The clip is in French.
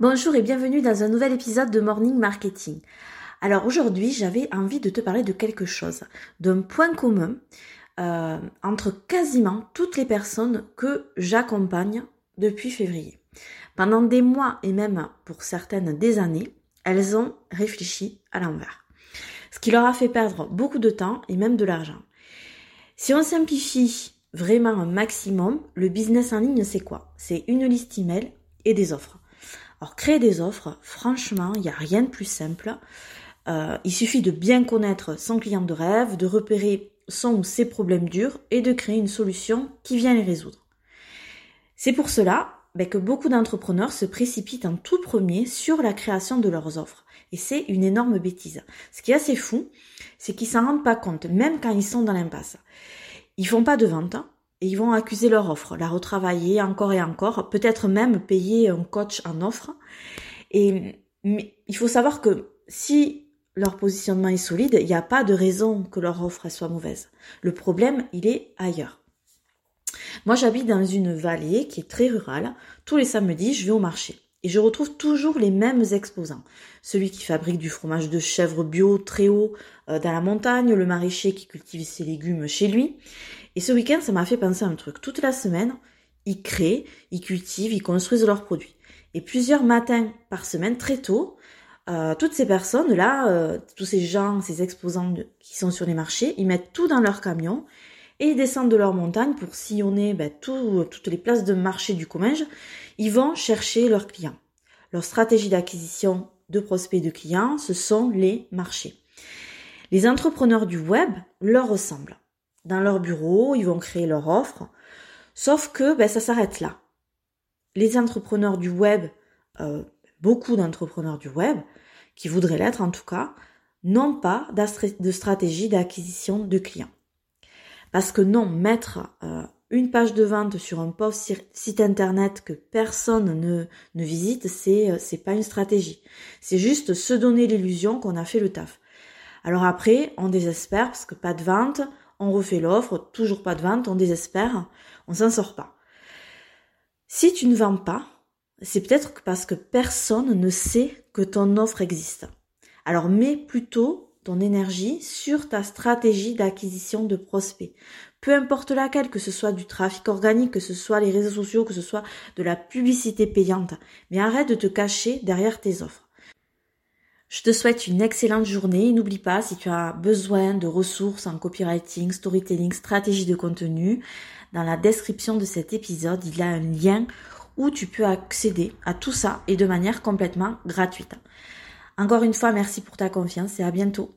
Bonjour et bienvenue dans un nouvel épisode de Morning Marketing. Alors aujourd'hui, j'avais envie de te parler de quelque chose, d'un point commun euh, entre quasiment toutes les personnes que j'accompagne depuis février. Pendant des mois et même pour certaines des années, elles ont réfléchi à l'envers. Ce qui leur a fait perdre beaucoup de temps et même de l'argent. Si on simplifie vraiment un maximum, le business en ligne c'est quoi? C'est une liste email et des offres. Alors créer des offres, franchement, il n'y a rien de plus simple. Euh, il suffit de bien connaître son client de rêve, de repérer son ou ses problèmes durs et de créer une solution qui vient les résoudre. C'est pour cela ben, que beaucoup d'entrepreneurs se précipitent en tout premier sur la création de leurs offres. Et c'est une énorme bêtise. Ce qui est assez fou, c'est qu'ils s'en rendent pas compte, même quand ils sont dans l'impasse. Ils font pas de vente, et ils vont accuser leur offre, la retravailler encore et encore, peut-être même payer un coach en offre. Et il faut savoir que si leur positionnement est solide, il n'y a pas de raison que leur offre soit mauvaise. Le problème, il est ailleurs. Moi, j'habite dans une vallée qui est très rurale. Tous les samedis, je vais au marché. Et je retrouve toujours les mêmes exposants. Celui qui fabrique du fromage de chèvre bio très haut euh, dans la montagne, le maraîcher qui cultive ses légumes chez lui. Et ce week-end, ça m'a fait penser à un truc. Toute la semaine, ils créent, ils cultivent, ils construisent leurs produits. Et plusieurs matins par semaine, très tôt, euh, toutes ces personnes-là, euh, tous ces gens, ces exposants qui sont sur les marchés, ils mettent tout dans leur camion et descendent de leur montagne pour sillonner ben, toutes les places de marché du Comminges. Ils vont chercher leurs clients. Leur stratégie d'acquisition de prospects de clients, ce sont les marchés. Les entrepreneurs du web leur ressemblent dans leur bureau, ils vont créer leur offre. Sauf que ben, ça s'arrête là. Les entrepreneurs du web, euh, beaucoup d'entrepreneurs du web, qui voudraient l'être en tout cas, n'ont pas de stratégie d'acquisition de clients. Parce que non, mettre euh, une page de vente sur un site internet que personne ne, ne visite, c'est euh, c'est pas une stratégie. C'est juste se donner l'illusion qu'on a fait le taf. Alors après, on désespère parce que pas de vente, on refait l'offre, toujours pas de vente, on désespère, on s'en sort pas. Si tu ne vends pas, c'est peut-être parce que personne ne sait que ton offre existe. Alors mets plutôt ton énergie sur ta stratégie d'acquisition de prospects. Peu importe laquelle, que ce soit du trafic organique, que ce soit les réseaux sociaux, que ce soit de la publicité payante. Mais arrête de te cacher derrière tes offres. Je te souhaite une excellente journée. N'oublie pas, si tu as besoin de ressources en copywriting, storytelling, stratégie de contenu, dans la description de cet épisode, il y a un lien où tu peux accéder à tout ça et de manière complètement gratuite. Encore une fois, merci pour ta confiance et à bientôt.